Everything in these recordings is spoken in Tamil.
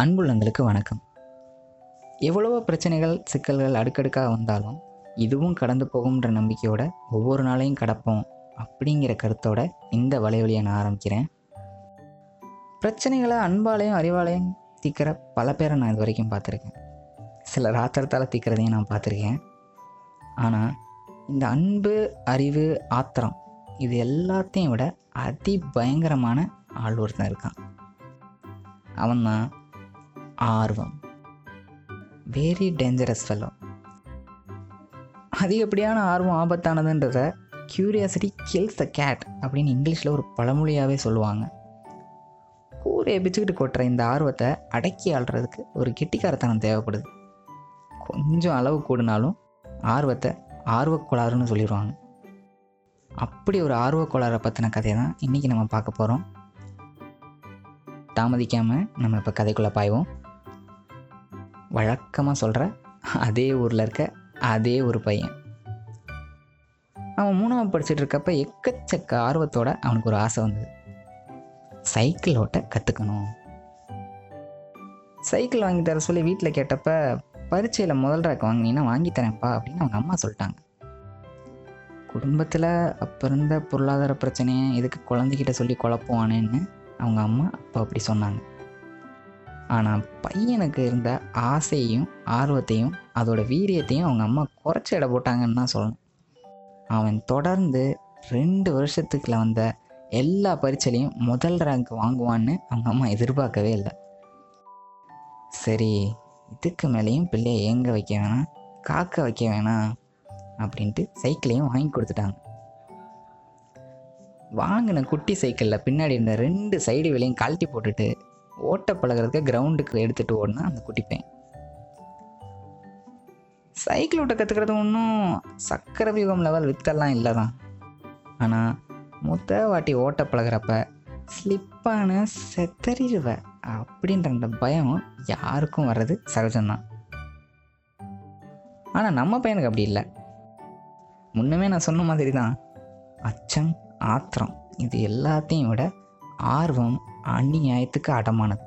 அன்புள்ளங்களுக்கு வணக்கம். எவ்வளவோ பிரச்சனைகள் சிக்கல்கள் அடுக்கடுக்காக வந்தாலும் இதுவும் கடந்து போகும்ன்ற நம்பிக்கையோட ஒவ்வொரு நாளையும் கடப்போம் அப்படிங்கிற கருத்தோட இந்த வலைவலியை நான் ஆரம்பிக்கிறேன். பிரச்சனைகளை அன்பாலையும் அறிவாலையும் தீக்கிற பல பேரை நான் இது வரைக்கும் பார்த்துருக்கேன். சில ராத்திரத்தால் தீக்கிறதையும் நான் பார்த்துருக்கேன். ஆனால் இந்த அன்பு அறிவு ஆத்திரம் இது எல்லாத்தையும் விட அதி பயங்கரமான ஆள் ஒருத்தன் இருக்கான். அவன்தான் ஆர்வம். வெரி டேஞ்சரஸ் ஃபெல்லோ அதிகப்படியான ஆர்வம் ஆபத்தானதுன்றத கியூரியாசிட்டி கில்ஸ் த கேட் அப்படின்னு இங்கிலீஷில் ஒரு பழமொழியாகவே சொல்லுவாங்க. கூரையை பிச்சுக்கிட்டு கொட்டுற இந்த ஆர்வத்தை அடக்கி ஆள்றதுக்கு ஒரு கெட்டிக்காரத்தனம் தேவைப்படுது. கொஞ்சம் அளவு கூடினாலும் ஆர்வத்தை ஆர்வக்கோளாறுன்னு சொல்லிடுவாங்க. அப்படி ஒரு ஆர்வக்கோளாறை பற்றின கதையை தான் இன்றைக்கி நம்ம பார்க்க போகிறோம் தாமதிக்காமல் நம்ம இப்போ கதைக்குள்ளே பாய்வோம். வழக்கமாக சொல்கிற அதே ஊரில் இருக்க அதே ஒரு பையன். அவன் மூணாவது படிச்சுட்டு இருக்கப்ப எக்கச்சக்க ஆர்வத்தோட அவனுக்கு ஒரு ஆசை வந்தது. சைக்கிள் ஓட்ட கற்றுக்கணும் சைக்கிள் வாங்கி தர சொல்லி வீட்டில் கேட்டப்ப பரீட்சையில் முதல் ரேக் வாங்கினீங்கன்னா வாங்கி தரேன்ப்பா அப்படின்னு அவங்க அம்மா சொல்லிட்டாங்க. குடும்பத்தில் அப்போ இருந்த பொருளாதார பிரச்சனையை எதுக்கு குழந்தைகிட்ட சொல்லி குழப்புவானேன்னு அவங்க அம்மா அப்போ அப்படி சொன்னாங்க. ஆனால் பையனுக்கு இருந்த ஆசையையும் ஆர்வத்தையும் அதோட வீரியத்தையும் அவங்க அம்மா குறைச்சி இட போட்டாங்கன்னு தான் சொல்லணும். அவன் தொடர்ந்து ரெண்டு வருஷத்துக்குள்ள வந்த எல்லா பரீட்சையிலையும் முதல் ரேங்க் வாங்குவான்னு அவங்க அம்மா எதிர்பார்க்கவே இல்லை. சரி இதுக்கு மேலேயும் பிள்ளையை ஏங்க வைக்க வேணாம் காக்க வைக்க வேணாம் அப்படின்ட்டு சைக்கிளையும் வாங்கி கொடுத்துட்டாங்க. வாங்கின குட்டி சைக்கிளில் பின்னாடி இருந்த ரெண்டு சைடு விலையும் கழட்டி போட்டுட்டு ஓட்ட பழகிறதுக்கு கிரவுண்டுக்கு எடுத்துகிட்டு ஓடினா அந்த குட்டி சைக்கிள் ஓட்ட கற்றுக்கிறது ஒன்றும் சக்கர வியூகம் லெவல் வித்தெல்லாம் இல்லை தான் ஆனால் முத வாட்டி ஓட்ட பழகிறப்ப ஸ்லிப்பான செத்தறிடுவ அப்படின்ற அந்த பயம் யாருக்கும் வர்றது சகஜம்தான். ஆனால் நம்ம பையனுக்கு அப்படி இல்லை. முன்னமே நான் சொன்ன மாதிரி தான் அச்சம் ஆத்திரம் இது எல்லாத்தையும் விட ஆர்வம் அந்நியாயத்துக்கு அடமானது.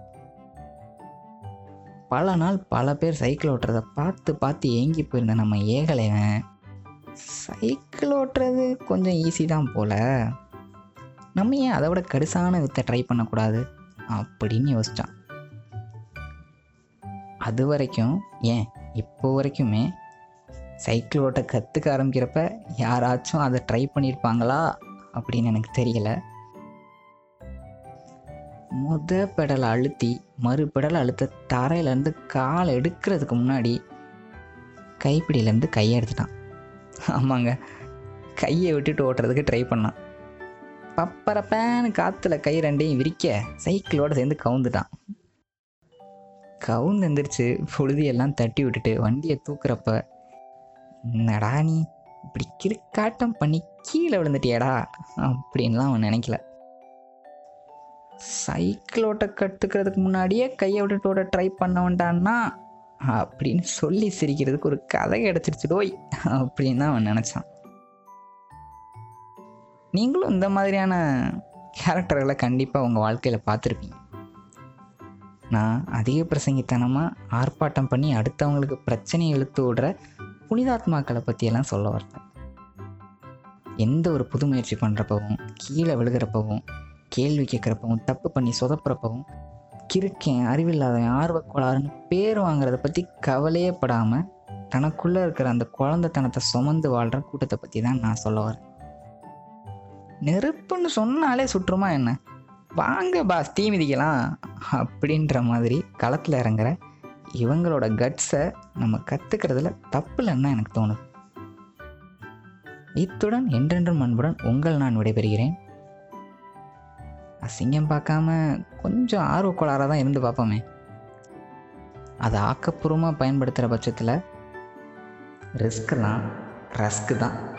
பல நாள் பல பேர் சைக்கிள் ஓட்டுறதை பார்த்து பார்த்து ஏங்கி போயிருந்த நம்ம ஏகலைவன் சைக்கிள் ஓட்டுறது கொஞ்சம் ஈஸி தான் போல. நம்ம ஏன் அதை விட கடுசான வித்தை ட்ரை பண்ணக்கூடாது? அப்படின்னு யோசித்தான் அது வரைக்கும் ஏன் இப்போ வரைக்குமே சைக்கிள் ஓட்ட கற்றுக்க ஆரம்பிக்கிறப்ப யாராச்சும் அதை ட்ரை பண்ணியிருப்பாங்களா அப்படின்னு எனக்கு தெரியலை. முத பெடலை அழுத்தி மறு பெடலை அழுத்த தரையிலேருந்து காலை எடுக்கிறதுக்கு முன்னாடி கைப்பிடியிலேருந்து கையை எடுத்துட்டான். ஆமாங்க. கையை விட்டுட்டு ஓட்டுறதுக்கு ட்ரை பண்ணான். பப்பரப்பேன்னு காற்றுல கை ரெண்டையும் விரிக்க சைக்கிளோடு சேர்ந்து கவுந்துட்டான். கவுந்து எந்திரிச்சு புழுதியெல்லாம் தட்டி விட்டுட்டு வண்டியை தூக்குறப்ப என்னடா நீ இப்படி கிறுக்காட்டம் பண்ணி கீழே விழுந்துட்டியாடா? அப்படின்லாம் அவன் நினைக்கல. சைக்கிளோட்ட கற்றுக்கிறதுக்கு முன்னாடியே கையை விட்டுட்டு ட்ரை ட்ரை பண்ணவன்டான்னா அப்படின்னு சொல்லி சிரிக்கிறதுக்கு ஒரு கதை கிடச்சிருச்சுடோய் அப்படின்னு தான் அவன் நினச்சான். நீங்களும் இந்த மாதிரியான கேரக்டர்களை கண்டிப்பாக உங்கள் வாழ்க்கையில் பார்த்துருப்பீங்க. நான் அதிக பிரசங்கித்தனமாக ஆர்ப்பாட்டம் பண்ணி அடுத்தவங்களுக்கு பிரச்சனையை இழுத்து விடுற புனிதாத்மாக்களை பற்றியெல்லாம் சொல்ல வரேன் எந்த ஒரு புது முயற்சி பண்ணுறப்பவும் கீழே விழுகிறப்பவும் கேள்வி கேட்குறப்பவும் தப்பு பண்ணி சொதப்புறப்பவும் கிறுக்கேன் அறிவில்லாதவன் ஆர்வக்கோளாறுன்னு பேர் வாங்குறத பற்றி கவலையே படாமல் தனக்குள்ளே இருக்கிற அந்த குழந்தைத்தனத்தை சுமந்து வாழ்கிற கூட்டத்தை பற்றி தான் நான் சொல்ல வரேன். நெருப்புன்னு சொன்னாலே சுற்றுமா என்ன? வாங்க பாஸ் தீ மிதிக்கலாம். அப்படின்ற மாதிரி களத்தில் இறங்குற இவங்களோட கட்ஸை நம்ம கற்றுக்கிறதுல தப்பு இல்லைன்னு எனக்கு தோணுது. இத்துடன் என்றென்றும் அன்புடன் உங்கள் நான் விடைபெறுகிறேன். அசிங்கம் பார்க்காம கொஞ்சம் ஆர்வக்கோளாராக தான் இருந்து பார்ப்போமே. அதை ஆக்கப்பூர்வமாக பயன்படுத்துகிற பட்சத்தில் ரிஸ்க்கெல்லாம் ரஸ்க்கு தான்.